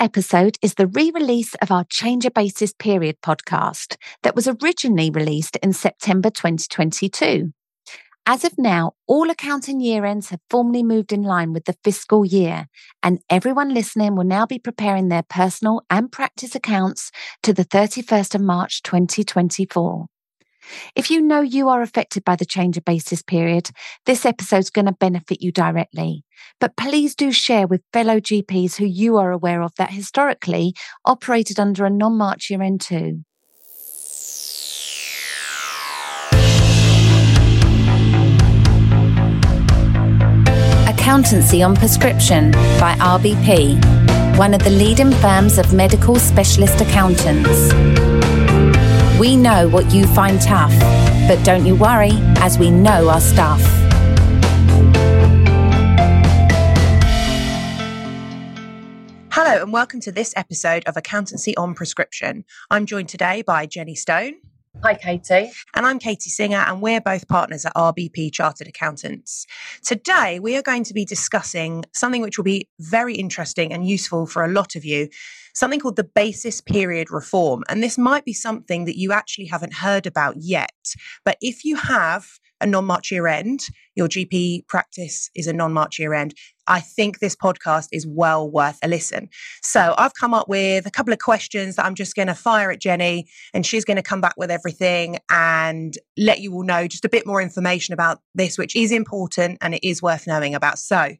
episode is the re release of our Change a Basis Period podcast that was originally released in September 2022. As of now, all accounting year ends have formally moved in line with the fiscal year, and everyone listening will now be preparing their personal and practice accounts to the 31st of March 2024. If you know you are affected by the change of basis period, this episode's going to benefit you directly. But please do share with fellow GPs who you are aware of that historically operated under a non March year end too. Accountancy on Prescription by RBP, one of the leading firms of medical specialist accountants. We know what you find tough, but don't you worry, as we know our stuff. Hello, and welcome to this episode of Accountancy on Prescription. I'm joined today by Jenny Stone. Hi, Katie. And I'm Katie Singer, and we're both partners at RBP Chartered Accountants. Today, we are going to be discussing something which will be very interesting and useful for a lot of you something called the basis period reform. And this might be something that you actually haven't heard about yet. But if you have a non March year end, your GP practice is a non March year end, I think this podcast is well worth a listen. So I've come up with a couple of questions that I'm just going to fire at Jenny, and she's going to come back with everything and let you all know just a bit more information about this, which is important and it is worth knowing about. So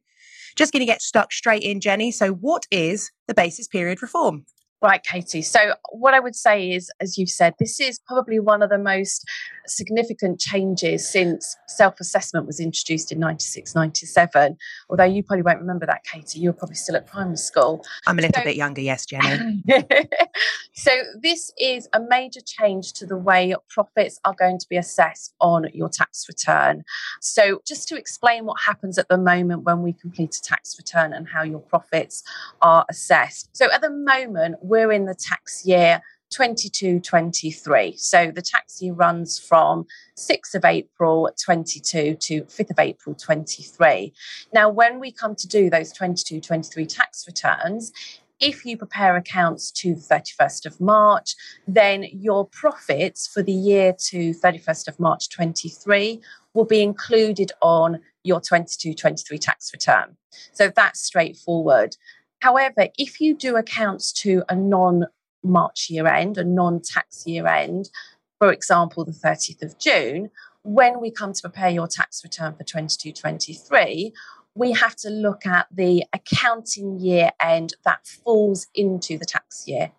just going to get stuck straight in, Jenny. So, what is the basis period reform? Right, Katie. So, what I would say is, as you've said, this is probably one of the most significant changes since self assessment was introduced in 96, 97. Although you probably won't remember that, Katie. You were probably still at primary school. I'm a little so, bit younger, yes, Jenny. so, this is a major change to the way profits are going to be assessed on your tax return. So, just to explain what happens at the moment when we complete a tax return and how your profits are assessed. So, at the moment, we're in the tax year 22 23. So the tax year runs from 6th of April 22 to 5th of April 23. Now, when we come to do those 22 23 tax returns, if you prepare accounts to the 31st of March, then your profits for the year to 31st of March 23 will be included on your 22 23 tax return. So that's straightforward. However, if you do accounts to a non March year end, a non tax year end, for example, the 30th of June, when we come to prepare your tax return for 22 23, we have to look at the accounting year end that falls into the tax year.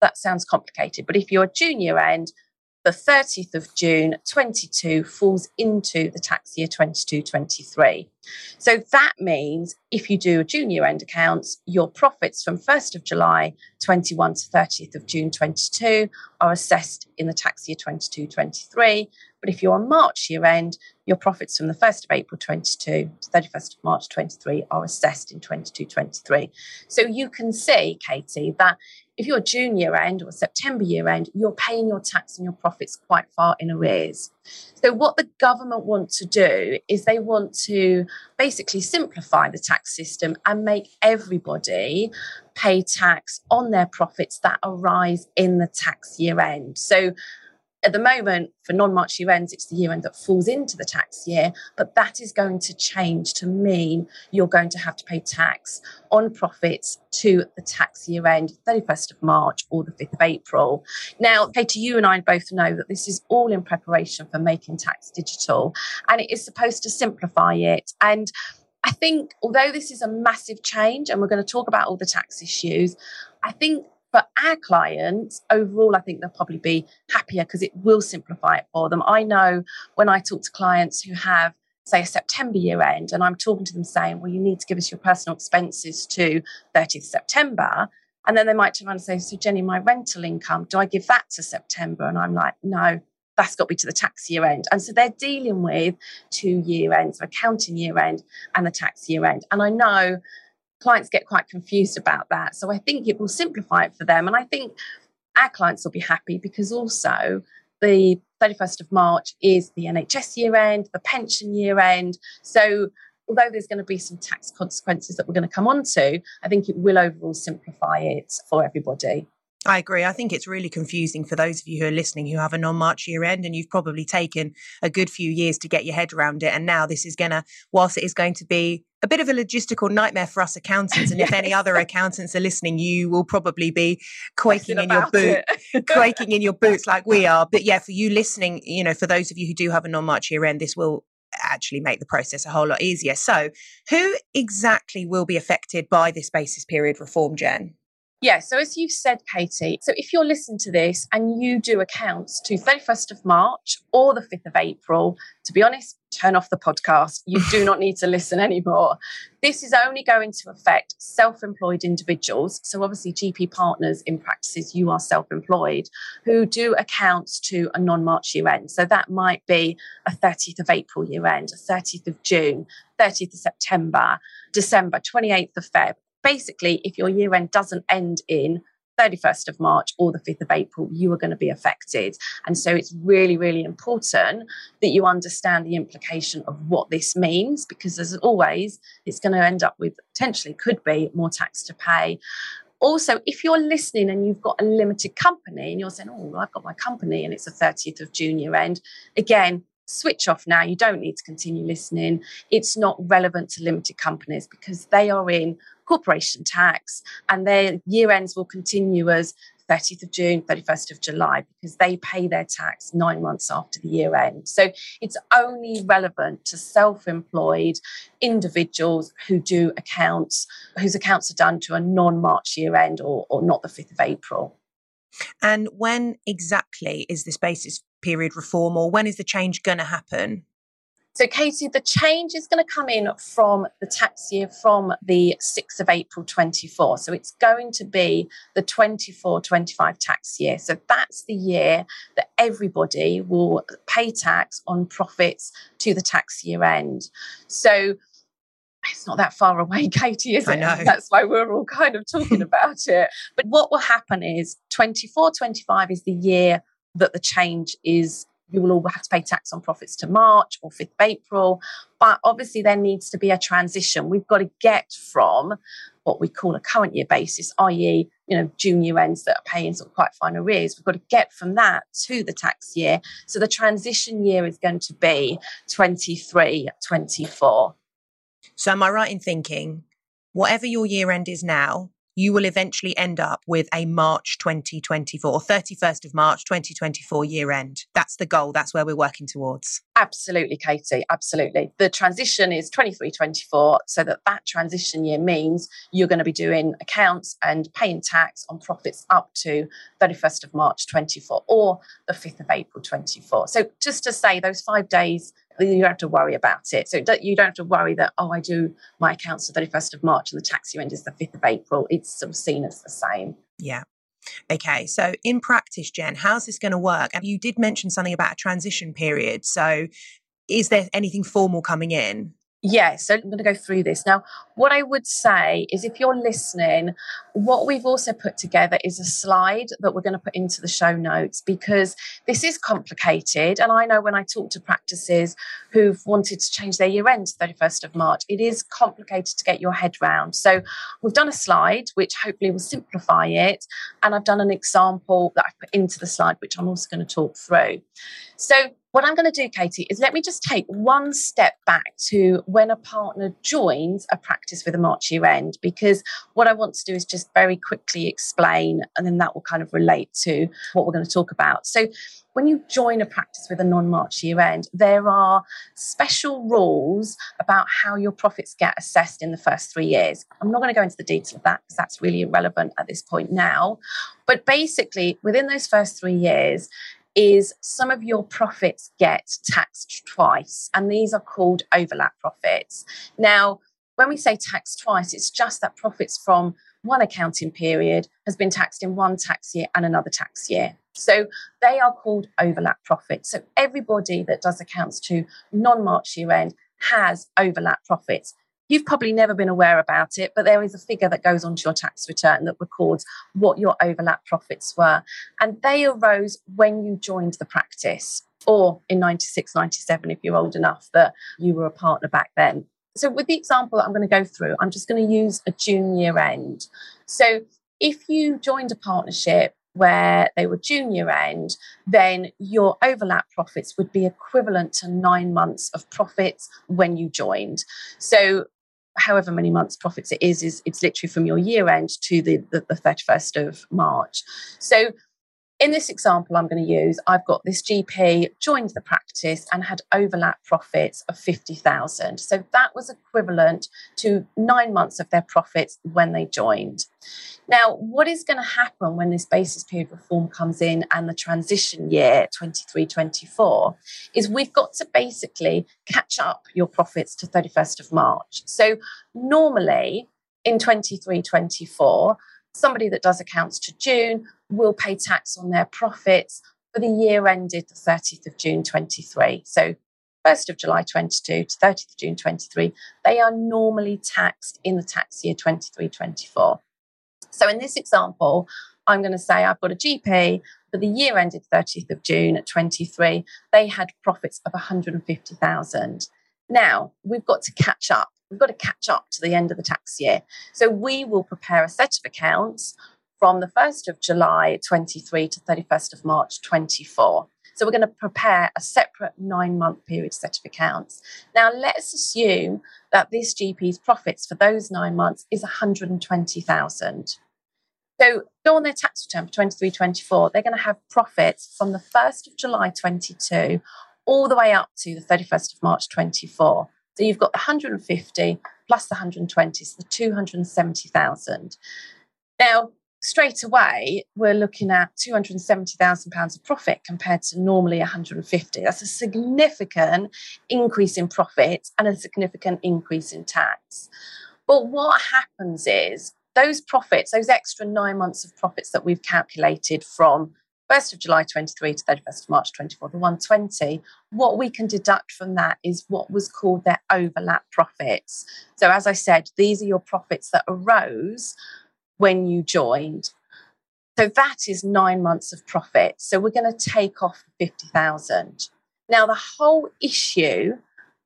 That sounds complicated, but if you're a June year end, the 30th of June 22 falls into the tax year 22 23. So that means if you do a junior end accounts, your profits from 1st of July 21 to 30th of June 22 are assessed in the tax year 22 23. But if you're on March year end, your profits from the 1st of April 22 to 31st of March 23 are assessed in 22 23. So you can see, Katie, that if you're June year end or September year end, you're paying your tax and your profits quite far in arrears. So, what the government want to do is they want to basically simplify the tax system and make everybody pay tax on their profits that arise in the tax year end. So, at the moment, for non March year ends, it's the year end that falls into the tax year, but that is going to change to mean you're going to have to pay tax on profits to the tax year end, 31st of March or the 5th of April. Now, Katie, you and I both know that this is all in preparation for making tax digital, and it is supposed to simplify it. And I think, although this is a massive change, and we're going to talk about all the tax issues, I think for our clients, overall, I think they'll probably be happier because it will simplify it for them. I know when I talk to clients who have, say, a September year end, and I'm talking to them saying, well, you need to give us your personal expenses to 30th September. And then they might turn around and say, so Jenny, my rental income, do I give that to September? And I'm like, no, that's got to be to the tax year end. And so they're dealing with two year ends, accounting year end and the tax year end. And I know clients get quite confused about that. So I think it will simplify it for them. And I think our clients will be happy because also the 31st of March is the NHS year end, the pension year end. So although there's going to be some tax consequences that we're going to come on to, I think it will overall simplify it for everybody. I agree. I think it's really confusing for those of you who are listening who have a non March year end and you've probably taken a good few years to get your head around it. And now this is going to, whilst it is going to be a bit of a logistical nightmare for us accountants, and yes. if any other accountants are listening, you will probably be quaking in your boot, quaking in your boots like we are. But yeah, for you listening, you know, for those of you who do have a non March year end, this will actually make the process a whole lot easier. So, who exactly will be affected by this basis period reform, Jen? Yeah, so as you said, Katie, so if you're listening to this and you do accounts to 31st of March or the 5th of April, to be honest, turn off the podcast. You do not need to listen anymore. This is only going to affect self employed individuals. So, obviously, GP partners in practices, you are self employed, who do accounts to a non March year end. So, that might be a 30th of April year end, a 30th of June, 30th of September, December, 28th of Feb basically, if your year end doesn't end in 31st of March or the 5th of April, you are going to be affected. And so it's really, really important that you understand the implication of what this means, because as always, it's going to end up with potentially could be more tax to pay. Also, if you're listening and you've got a limited company and you're saying, Oh, I've got my company and it's the 30th of June year end, again, switch off now. You don't need to continue listening. It's not relevant to limited companies because they are in corporation tax and their year ends will continue as 30th of June, 31st of July, because they pay their tax nine months after the year end. So it's only relevant to self employed individuals who do accounts, whose accounts are done to a non March year end or, or not the 5th of April. And when exactly is this basis period reform, or when is the change going to happen? So, Katie, the change is going to come in from the tax year from the 6th of April 24. So, it's going to be the 24 25 tax year. So, that's the year that everybody will pay tax on profits to the tax year end. So, it's not that far away, Katie, is it? I know. That's why we're all kind of talking about it. But what will happen is 24, 25 is the year that the change is you will all have to pay tax on profits to March or 5th of April. But obviously, there needs to be a transition. We've got to get from what we call a current year basis, i.e., you know, June year ends that are paying sort of quite fine arrears. We've got to get from that to the tax year. So the transition year is going to be 23, 24. So, am I right in thinking whatever your year end is now, you will eventually end up with a March 2024 or 31st of March 2024 year end. That's the goal. That's where we're working towards. Absolutely, Katie. Absolutely. The transition is 23 24. So that that transition year means you're going to be doing accounts and paying tax on profits up to 31st of March 24 or the 5th of April 24. So just to say, those five days you don't have to worry about it. So you don't have to worry that, oh, I do my accounts the 31st of March and the tax year end is the 5th of April. It's sort of seen as the same. Yeah. Okay, so in practice, Jen, how's this going to work? And you did mention something about a transition period. So is there anything formal coming in? Yeah, so I'm going to go through this. Now, what I would say is if you're listening, what we've also put together is a slide that we're going to put into the show notes because this is complicated. And I know when I talk to practices who've wanted to change their year end to 31st of March, it is complicated to get your head round. So we've done a slide which hopefully will simplify it. And I've done an example that I've put into the slide, which I'm also going to talk through. So what I'm going to do, Katie, is let me just take one step back to when a partner joins a practice with a March year end, because what I want to do is just very quickly explain, and then that will kind of relate to what we're going to talk about. So, when you join a practice with a non March year end, there are special rules about how your profits get assessed in the first three years. I'm not going to go into the detail of that because that's really irrelevant at this point now. But basically, within those first three years, is some of your profits get taxed twice, and these are called overlap profits. Now, when we say taxed twice, it's just that profits from one accounting period has been taxed in one tax year and another tax year. So they are called overlap profits. So everybody that does accounts to non March year end has overlap profits. You've probably never been aware about it, but there is a figure that goes onto your tax return that records what your overlap profits were. And they arose when you joined the practice, or in 96, 97, if you're old enough that you were a partner back then. So, with the example that I'm going to go through, I'm just going to use a June year end. So, if you joined a partnership where they were junior end, then your overlap profits would be equivalent to nine months of profits when you joined. So however many months profits it is, is it's literally from your year end to the, the, the 31st of March. So in this example I'm going to use, I've got this GP joined the practice and had overlap profits of 50,000. So that was equivalent to nine months of their profits when they joined. Now, what is going to happen when this basis period reform comes in and the transition year 23 24 is we've got to basically catch up your profits to 31st of March. So, normally in 23 24, somebody that does accounts to June will pay tax on their profits for the year ended the 30th of June 23. So 1st of July 22 to 30th of June 23, they are normally taxed in the tax year 23 24. So in this example, I'm going to say I've got a GP for the year ended 30th of June at 23. They had profits of 150,000. Now we've got to catch up. We've got to catch up to the end of the tax year. So we will prepare a set of accounts from the 1st of July 23 to 31st of March 24. So we're going to prepare a separate nine month period set of accounts. Now let's assume that this GP's profits for those nine months is 120,000. So go on their tax return for 23 24, they're going to have profits from the 1st of July 22 all the way up to the 31st of March 24. So you've got the 150 plus the 120, so the 270,000. Now, straight away, we're looking at £270,000 of profit compared to normally 150. That's a significant increase in profit and a significant increase in tax. But what happens is those profits, those extra nine months of profits that we've calculated from 1st of July 23 to 31st of March 24, the 120, what we can deduct from that is what was called their overlap profits. So, as I said, these are your profits that arose when you joined. So, that is nine months of profit. So, we're going to take off 50,000. Now, the whole issue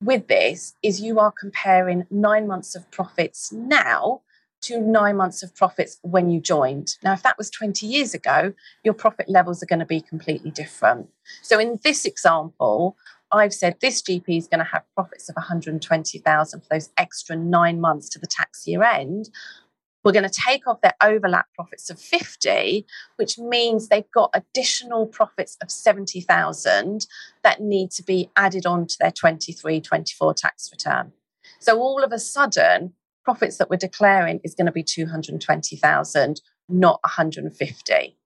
with this is you are comparing nine months of profits now to nine months of profits when you joined. Now, if that was 20 years ago, your profit levels are going to be completely different. So, in this example, I've said this GP is going to have profits of 120,000 for those extra nine months to the tax year end. We're going to take off their overlap profits of 50, which means they've got additional profits of 70,000 that need to be added on to their 23 24 tax return. So all of a sudden, profits that we're declaring is going to be 220,000, not 150.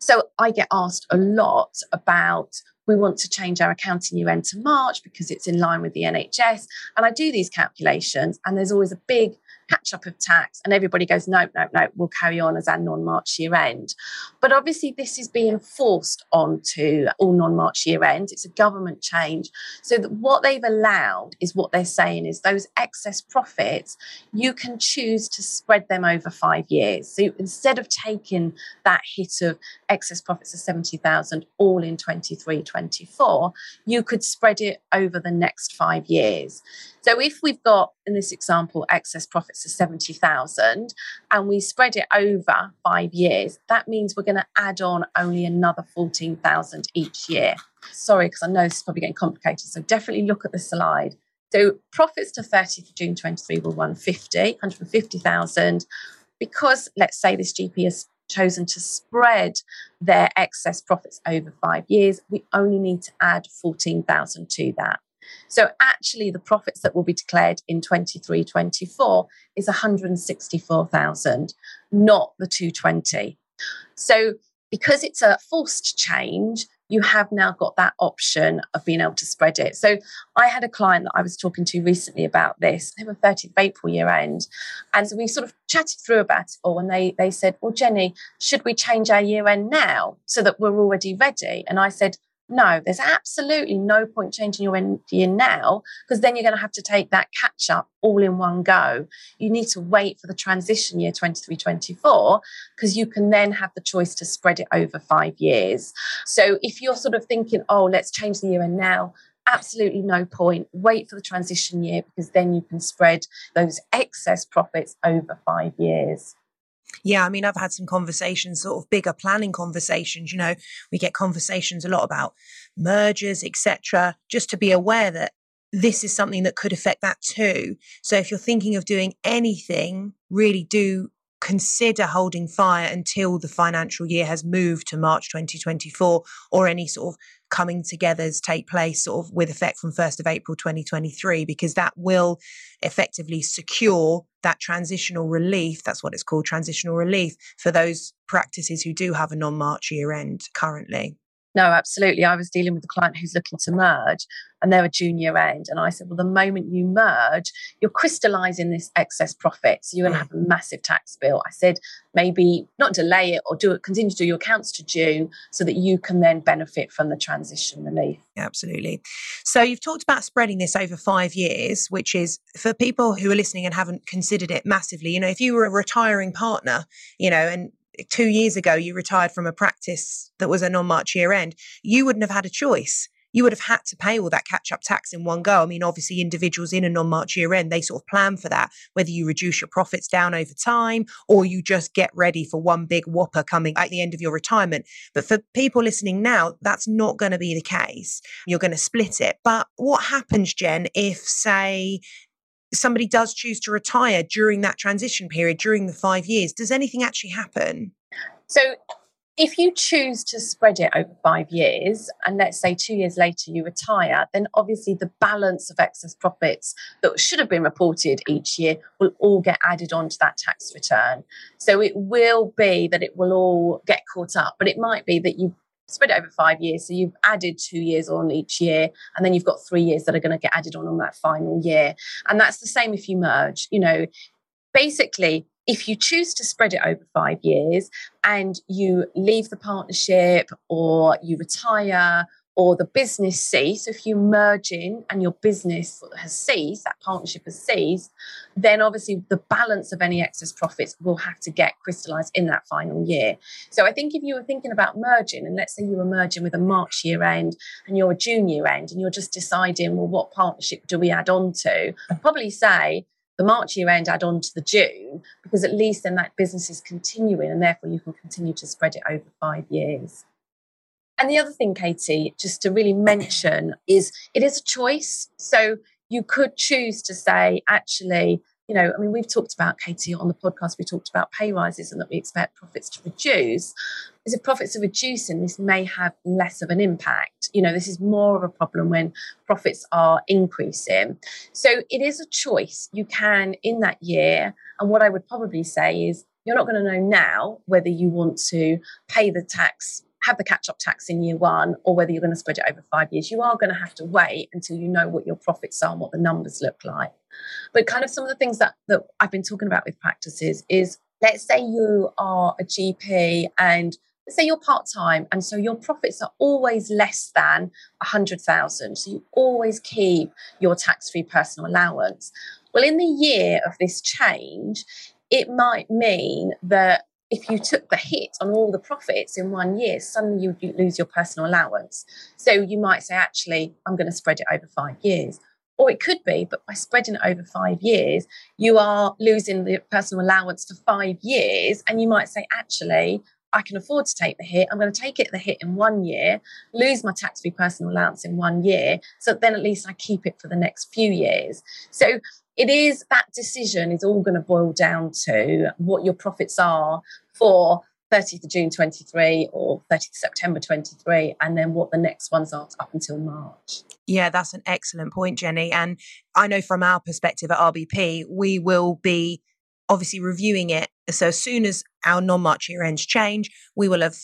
So I get asked a lot about we want to change our accounting year end to March because it's in line with the NHS. And I do these calculations, and there's always a big catch up of tax, and everybody goes, no, no, no, we'll carry on as our non March year end. But obviously, this is being forced onto all non March year ends. It's a government change. So, what they've allowed is what they're saying is those excess profits, you can choose to spread them over five years. So, instead of taking that hit of excess profits of 70,000 all in 23, 24, you could spread it over the next five years. So if we've got, in this example, excess profits of 70,000 and we spread it over five years, that means we're going to add on only another 14,000 each year. Sorry, because I know this is probably getting complicated. So definitely look at the slide. So profits to 30th of June 23 were 150, 150,000. Because let's say this GP has chosen to spread their excess profits over five years, we only need to add 14,000 to that. So actually, the profits that will be declared in 23 24 is 164,000, not the 220. So because it's a forced change, you have now got that option of being able to spread it. So I had a client that I was talking to recently about this. They were 30th of April year end. And so we sort of chatted through about it all and they they said, Well, Jenny, should we change our year end now so that we're already ready? And I said, no, there's absolutely no point changing your year now because then you're going to have to take that catch up all in one go. You need to wait for the transition year 23 24 because you can then have the choice to spread it over five years. So if you're sort of thinking, oh, let's change the year end now, absolutely no point. Wait for the transition year because then you can spread those excess profits over five years. Yeah, I mean, I've had some conversations, sort of bigger planning conversations. You know, we get conversations a lot about mergers, etc. Just to be aware that this is something that could affect that too. So if you're thinking of doing anything, really do consider holding fire until the financial year has moved to March 2024 or any sort of coming togethers take place sort of with effect from 1st of April 2023 because that will effectively secure that transitional relief that's what it's called transitional relief for those practices who do have a non-March year end currently no, absolutely. I was dealing with a client who's looking to merge and they're a junior end. And I said, well, the moment you merge, you're crystallizing this excess profit. So you're going to mm. have a massive tax bill. I said, maybe not delay it or do it, continue to do your accounts to June so that you can then benefit from the transition relief. Absolutely. So you've talked about spreading this over five years, which is for people who are listening and haven't considered it massively. You know, if you were a retiring partner, you know, and two years ago you retired from a practice that was a non-March year end, you wouldn't have had a choice. You would have had to pay all that catch up tax in one go. I mean, obviously, individuals in a non March year end, they sort of plan for that, whether you reduce your profits down over time or you just get ready for one big whopper coming at the end of your retirement. But for people listening now, that's not going to be the case. You're going to split it. But what happens, Jen, if, say, somebody does choose to retire during that transition period, during the five years, does anything actually happen? So, if you choose to spread it over five years, and let's say two years later you retire, then obviously the balance of excess profits that should have been reported each year will all get added onto that tax return. So it will be that it will all get caught up, but it might be that you spread it over five years. So you've added two years on each year, and then you've got three years that are going to get added on on that final year. And that's the same if you merge. You know, basically, if you choose to spread it over five years and you leave the partnership or you retire or the business cease, if you merge in and your business has ceased, that partnership has ceased, then obviously the balance of any excess profits will have to get crystallized in that final year. So I think if you were thinking about merging, and let's say you were merging with a March year end and you're a June year end, and you're just deciding, well, what partnership do we add on to? I'd probably say the March year end add on to the June because at least then that business is continuing and therefore you can continue to spread it over five years. And the other thing, Katie, just to really mention is it is a choice. So you could choose to say, actually, you know, I mean, we've talked about, Katie, on the podcast, we talked about pay rises and that we expect profits to reduce. Is if profits are reducing, this may have less of an impact. You know, this is more of a problem when profits are increasing. So it is a choice you can in that year. And what I would probably say is you're not going to know now whether you want to pay the tax have the catch up tax in year one or whether you're going to spread it over five years, you are going to have to wait until you know what your profits are and what the numbers look like. But kind of some of the things that, that I've been talking about with practices is let's say you are a GP and let's say you're part time and so your profits are always less than 100,000. So you always keep your tax free personal allowance. Well, in the year of this change, it might mean that if you took the hit on all the profits in one year, suddenly you, lose your personal allowance. So you might say, actually, I'm going to spread it over five years. Or it could be, but by spreading it over five years, you are losing the personal allowance for five years. And you might say, actually, I can afford to take the hit. I'm going to take it the hit in one year, lose my tax free personal allowance in one year. So then at least I keep it for the next few years. So it is that decision is all going to boil down to what your profits are for 30th of June 23 or 30th of September 23, and then what the next ones are up until March. Yeah, that's an excellent point, Jenny. And I know from our perspective at RBP, we will be obviously reviewing it. So as soon as our non-March year ends change, we will have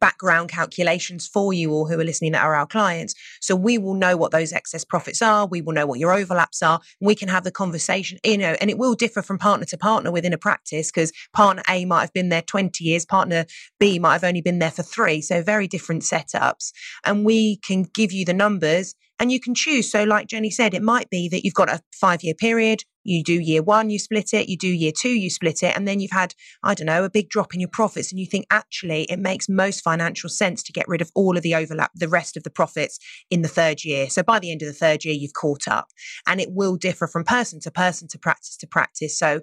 background calculations for you all who are listening that are our clients. So we will know what those excess profits are. We will know what your overlaps are. we can have the conversation, you know, and it will differ from partner to partner within a practice because partner A might have been there 20 years, partner B might have only been there for three. So very different setups. And we can give you the numbers And you can choose. So, like Jenny said, it might be that you've got a five year period, you do year one, you split it, you do year two, you split it, and then you've had, I don't know, a big drop in your profits. And you think actually it makes most financial sense to get rid of all of the overlap, the rest of the profits in the third year. So by the end of the third year, you've caught up. And it will differ from person to person, to practice to practice. So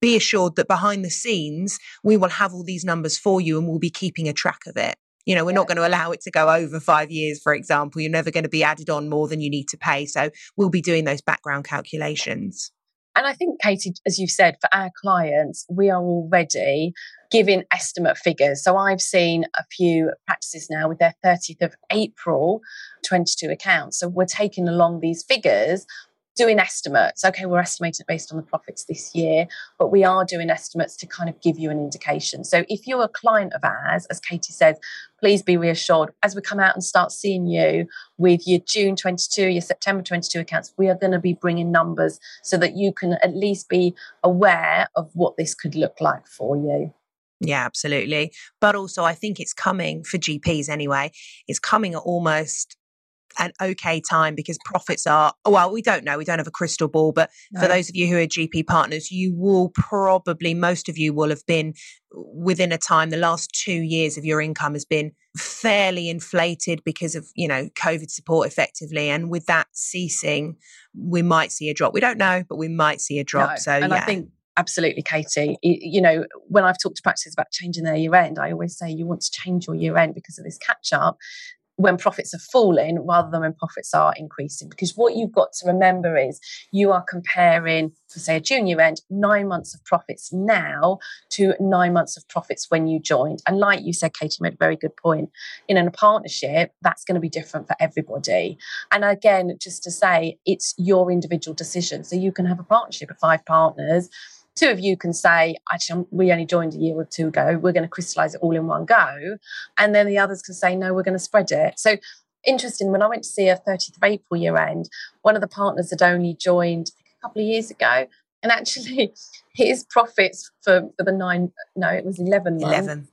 be assured that behind the scenes, we will have all these numbers for you and we'll be keeping a track of it. You know, we're yeah. not going to allow it to go over five years, for example. You're never going to be added on more than you need to pay. So we'll be doing those background calculations. And I think, Katie, as you've said, for our clients, we are already giving estimate figures. So I've seen a few practices now with their 30th of April 22 accounts. So we're taking along these figures doing estimates. Okay, we're estimating based on the profits this year, but we are doing estimates to kind of give you an indication. So if you're a client of ours, as Katie says, please be reassured as we come out and start seeing you with your June 22, your September 22 accounts, we are going to be bringing numbers so that you can at least be aware of what this could look like for you. Yeah, absolutely. But also, I think it's coming for GPs anyway. It's coming at almost an okay time because profits are well we don't know we don't have a crystal ball but no. for those of you who are gp partners you will probably most of you will have been within a time the last 2 years of your income has been fairly inflated because of you know covid support effectively and with that ceasing we might see a drop we don't know but we might see a drop no. so and yeah. i think absolutely katie you know when i've talked to practices about changing their year end i always say you want to change your year end because of this catch up when profits are falling rather than when profits are increasing. Because what you've got to remember is you are comparing, for say, a junior end, nine months of profits now to nine months of profits when you joined. And like you said, Katie made a very good point. In a partnership, that's going to be different for everybody. And again, just to say, it's your individual decision. So you can have a partnership of five partners two of you can say, actually, um, we only joined a year or two ago. We're going to crystallize it all in one go. And then the others can say, no, we're going to spread it. So interesting, when I went to see a 30th of April year end, one of the partners had only joined a couple of years ago. And actually, his profits for, for the nine, no, it was 11 months. 11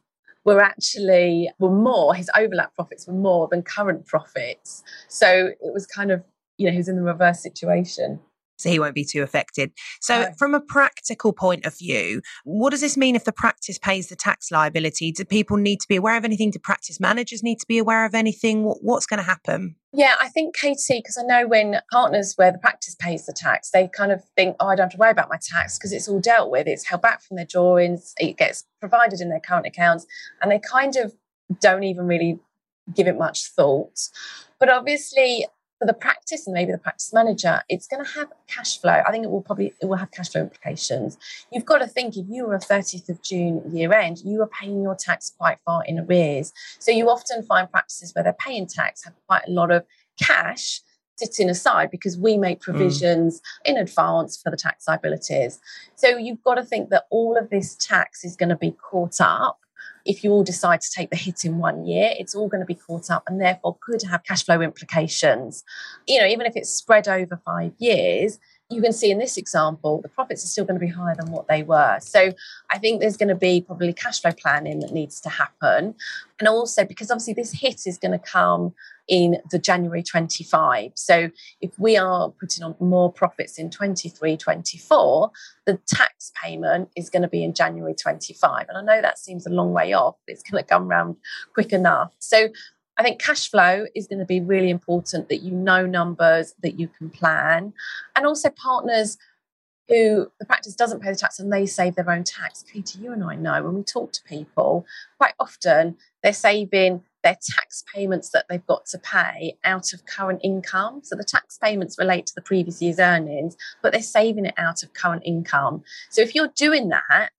were actually were more his overlap profits were more than current profits so it was kind of you know he was in the reverse situation so he won't be too affected. So, from a practical point of view, what does this mean if the practice pays the tax liability? Do people need to be aware of anything? Do practice managers need to be aware of anything? what's going to happen? Yeah, I think Katie, because I know when partners where the practice pays the tax, they kind of think, oh, I don't have to worry about my tax because it's all dealt with. It's held back from their drawings, it gets provided in their current accounts, and they kind of don't even really give it much thought. But obviously, for the practice and maybe the practice manager, it's going to have cash flow. I think it will probably it will have cash flow implications. You've got to think if you were a 30th of June year end, you are paying your tax quite far in arrears. So you often find practices where they're paying tax have quite a lot of cash sitting aside because we make mm. provisions mm. in advance for the tax liabilities. So you've got to think that all of this tax is going to be caught up if you all decide to take the hit in one year, it's all going to be caught up and therefore could have cash flow implications. You know, even if it's spread over five years, you can see in this example, the profits are still going to be higher than what they were. So I think there's going to be probably cash flow planning that needs to happen. And also because obviously this hit is going to come in the January 25. So if we are putting on more profits in 23, 24, the tax payment is going to be in January 25. And I know that seems a long way off, but it's going to come around quick enough. So I think cash flow is going to be really important that you know numbers, that you can plan, and also partners who the practice doesn't pay the tax and they save their own tax. Katie, you and I know when we talk to people, quite often they're saving their tax payments that they've got to pay out of current income. So the tax payments relate to the previous year's earnings, but they're saving it out of current income. So if you're doing that,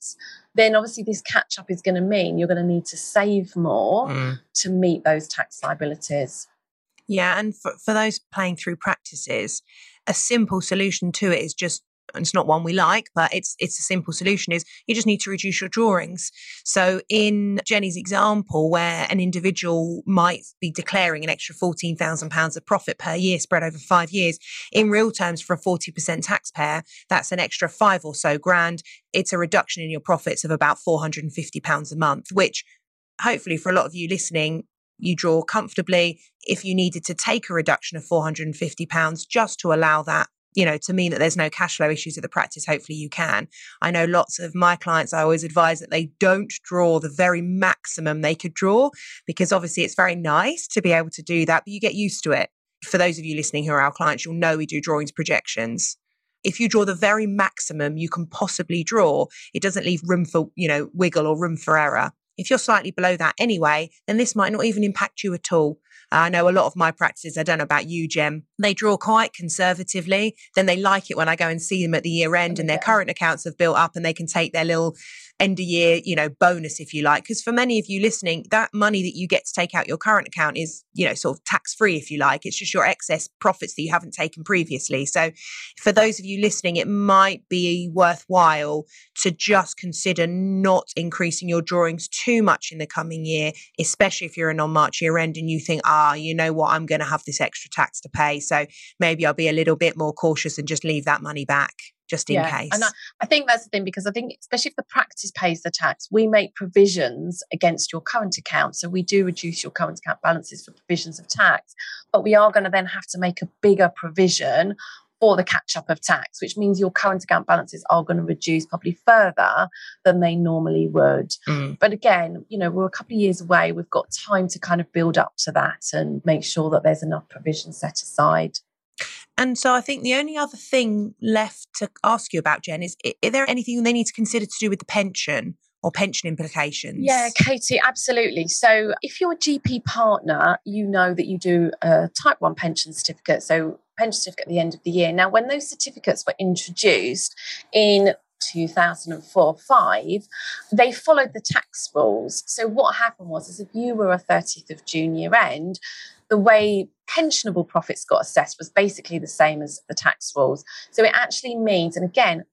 then obviously this catch up is going to mean you're going to need to save more mm. to meet those tax liabilities. Yeah, and for, for those playing through practices, a simple solution to it is just it's not one we like, but it's it's a simple solution is you just need to reduce your drawings. So in Jenny's example, where an individual might be declaring an extra fourteen thousand pounds of profit per year spread over five years, in real terms for a forty percent taxpayer, that's an extra five or so grand. It's a reduction in your profits of about four hundred and fifty pounds a month, which hopefully for a lot of you listening you draw comfortably. If you needed to take a reduction of £450 just to allow that you know, to mean that there's no cash flow issues at the practice, hopefully you can. I know lots of my clients, I always advise that they don't draw the very maximum they could draw because obviously it's very nice to be able to do that, but you get used to it. For those of you listening who are our clients, you'll know we do drawings projections. If you draw the very maximum you can possibly draw, it doesn't leave room for, you know, wiggle or room for error. If you're slightly below that anyway, then this might not even impact you at all. I know a lot of my practices, I don't know about you, Jen, they draw quite conservatively. Then they like it when I go and see them at the year end and their current accounts have built up and they can take their little end of year, you know, bonus, if you like. Because for many of you listening, that money that you get to take out your current account is, you know, sort of tax free, if you like. It's just your excess profits that you haven't taken previously. So for those of you listening, it might be worthwhile to just consider not increasing your drawings too much in the coming year, especially if you're a non March year end and you think, ah, you know what, I'm going to have this extra tax to pay. So maybe I'll be a little bit more cautious and just leave that money back just in yeah. case. And I, I, think that's the thing because I think, especially if the practice pays the tax, we make provisions against your current account. So we do reduce your current account balances for provisions of tax, but we are going to then have to make a bigger provision for the catch up of tax, which means your current account balances are going to reduce probably further than they normally would. Mm. But again, you know, we're a couple of years away. We've got time to kind of build up to that and make sure that there's enough provision set aside. And so I think the only other thing left to ask you about, Jen, is is there anything they need to consider to do with the pension? or pension implications? Yeah, Katie, absolutely. So, if you're a GP partner, you know that you do a type 1 pension certificate. So, pension certificate at the end of the year. Now, when those certificates were introduced in 2004 5 they followed the tax rules so what happened was is if you were a 30th of june year end the way pensionable profits got assessed was basically the same as the tax rules. So it actually means, and again,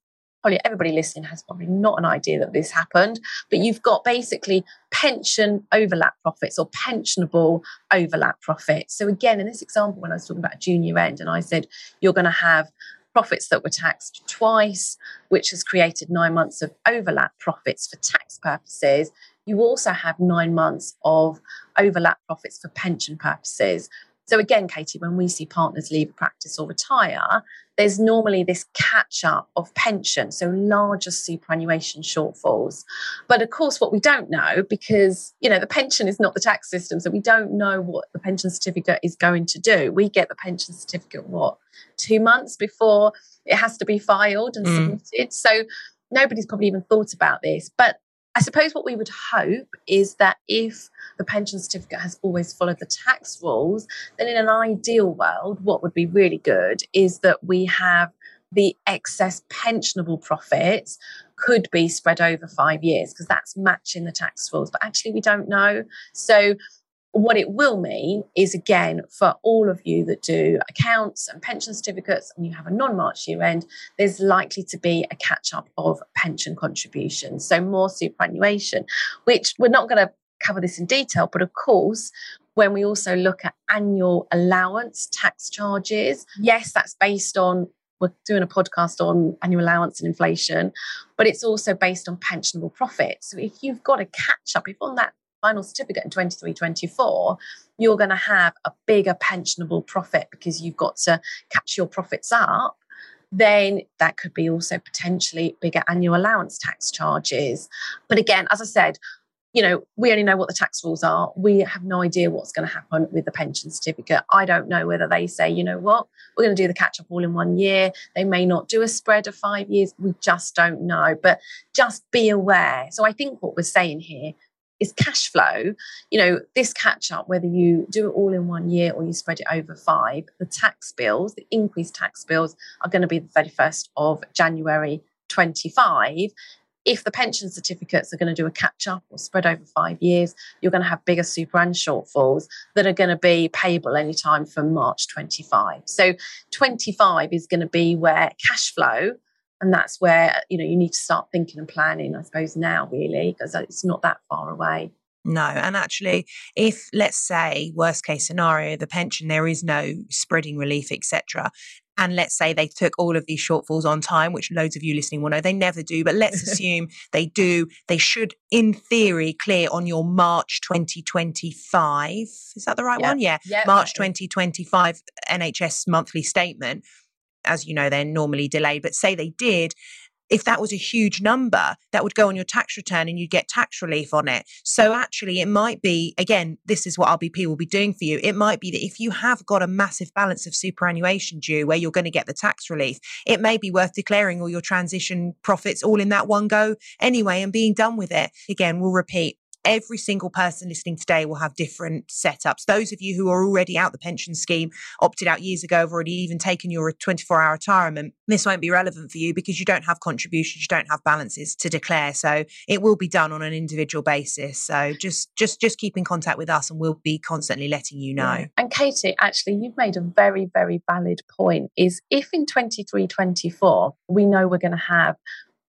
probably everybody listening has probably not an idea that this happened, but you've got basically pension overlap profits or pensionable overlap profits. So again, in this example, when I was talking about junior end, and I said you're going to have profits that were taxed twice, which has created nine months of overlap profits for tax purposes. You also have nine months of overlap profits for pension purposes. So, again, Katie, when we see partners leave a practice or retire, there's normally this catch up of pension, so larger superannuation shortfalls. But of course, what we don't know, because you know the pension is not the tax system, so we don't know what the pension certificate is going to do. We get the pension certificate what two months before it has to be filed and mm. submitted. So nobody's probably even thought about this. But I suppose what we would hope is that if the pension certificate has always followed the tax rules, then in an ideal world, what would be really good is that we have the excess pensionable profits could be spread over five years because that's matching the tax rules. But actually, we don't know. So what it will mean is again for all of you that do accounts and pension certificates and you have a non-march year end there's likely to be a catch up of pension contributions so more superannuation which we're not going to cover this in detail but of course when we also look at annual allowance tax charges yes that's based on we're doing a podcast on annual allowance and inflation, but it's also based on pensionable profits. So if you've got a catch up, if on that final certificate in 23 24 you're going to have a bigger pensionable profit because you've got to catch your profits up. Then that could be also potentially bigger annual allowance tax charges. But again as i said you know we only know what the tax rules are. We have no idea what's going to happen with the pension certificate. I don't know whether they say you know what? We're going to do the catch up all in one year. They may not do a spread of 5 years. We just don't know. But just be aware. So i think what we're saying here is cash flow. You know, this catch up, whether you do it all in one year or you spread it over five, the tax bills, the increased tax bills are going to be the 31st of January 25. If the pension certificates are going to do a catch up or spread over five years, you're going to have bigger super and shortfalls that are going to be payable anytime from March 25. So 25 is going to be where cash flow and that's where you know you need to start thinking and planning i suppose now really because it's not that far away no and actually if let's say worst case scenario the pension there is no spreading relief etc and let's say they took all of these shortfalls on time, which loads of you listening will know they never do, but let's assume they do, they should, in theory, clear on your March 2025. Is that the right one? Yeah. March 2025 NHS monthly statement. As you know, they're normally delayed, but say they did, if that was a huge number, that would go on your tax return and you'd get tax relief on it. So actually, it might be, again, this is what RBP will be doing for you. It might be that if you have got a massive balance of superannuation due where you're going to get the tax relief, it may be worth declaring all your transition profits all in that one go anyway and being done with it. Again, we'll repeat every single person listening today will have different setups. Those of you who are already out the pension scheme, opted out years ago, have already even taken your 24 hour retirement, this won't be relevant for you because you don't have contributions, you don't have balances to declare. So it will be done on an individual basis. So just just just keep in contact with us and we'll be constantly letting you know. And Katie, actually you've made a very, very valid point is if in 23, 24, we know we're going to have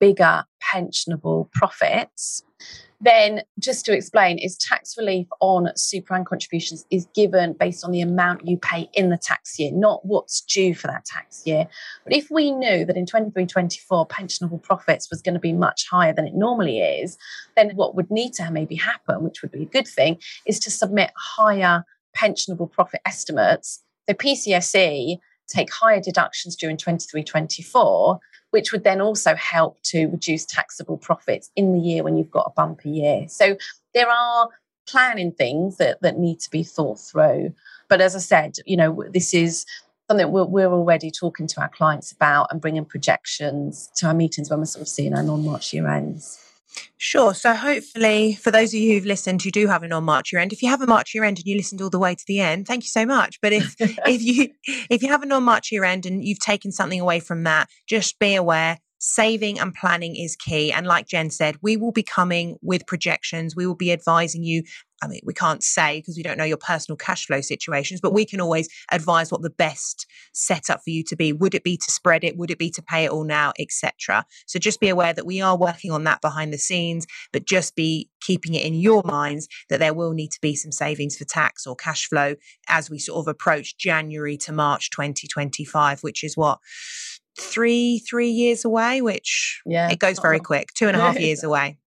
bigger pensionable profits, then just to explain is tax relief on super contributions is given based on the amount you pay in the tax year not what's due for that tax year. But if we knew that in 23 24 pensionable profits was going to be much higher than it normally is then what would need to maybe happen which would be a good thing is to submit higher pensionable profit estimates. The pcse take higher deductions during 23 24 which would then also help to reduce taxable profits in the year when you've got a bumper year. So there are planning things that, that need to be thought through. But as I said, you know, this is something we're, we're already talking to our clients about and bringing projections to our meetings when we're sort of seeing our non-March year ends. Sure. So hopefully, for those of you who've listened who do have a non-March year end, if you have a March year end and you listened all the way to the end, thank you so much. But if if you if you have a non-March year end and you've taken something away from that, just be aware saving and planning is key. And like Jen said, we will be coming with projections. We will be advising you I mean, we can't say because we don't know your personal cash flow situations, but we can always advise what the best setup for you to be. Would it be to spread it? Would it be to pay it all now, etc. So just be aware that we are working on that behind the scenes, but just be keeping it in your minds that there will need to be some savings for tax or cash flow as we sort of approach January to March 2025, which is what three three years away which yeah it goes very quick two and a half years away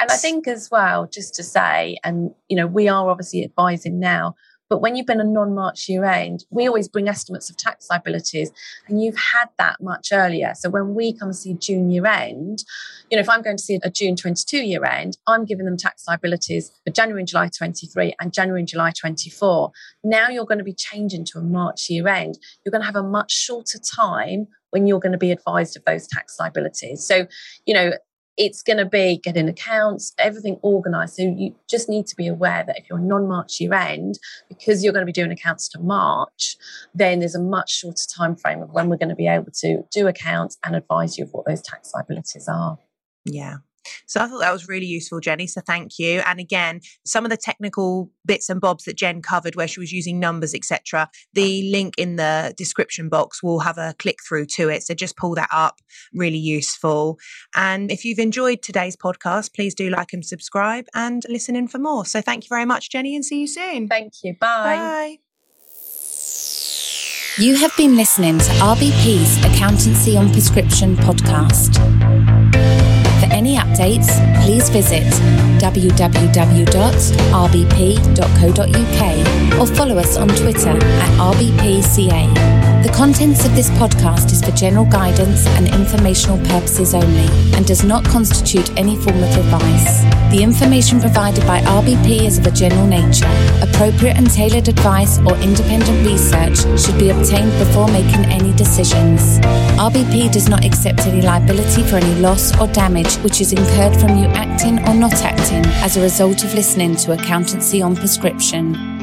and I think as well, just to say, and you know, we are obviously advising now, but when you've been a non-March year end, we always bring estimates of tax liabilities, and you've had that much earlier. So when we come see June year end, you know, if I'm going to see a June 22 year end, I'm giving them tax liabilities for January and July 23 and January and July 24. Now you're going to be changing to a March year end. You're going to have a much shorter time when you're going to be advised of those tax liabilities. So, you know, it's going to be getting accounts, everything organized. So you just need to be aware that if you're non-March year end, because you're going to be doing accounts to March, then there's a much shorter time frame of when we're going to be able to do accounts and advise you of what those tax liabilities are. Yeah. So I thought that was really useful, Jenny. So thank you. And again, some of the technical bits and bobs that Jen covered, where she was using numbers, etc. The link in the description box will have a click through to it. So just pull that up. Really useful. And if you've enjoyed today's podcast, please do like and subscribe and listen in for more. So thank you very much, Jenny, and see you soon. Thank you. Bye. Bye. You have been listening to RBP's Accountancy on Prescription podcast. For any updates, please visit www.rbp.co.uk or follow us on Twitter at rbpca. The contents of this podcast is for general guidance and informational purposes only and does not constitute any form of advice. The information provided by RBP is of a general nature. Appropriate and tailored advice or independent research should be obtained before making any decisions. RBP does not accept any liability for any loss or damage which is incurred from you acting or not acting as a result of listening to accountancy on prescription.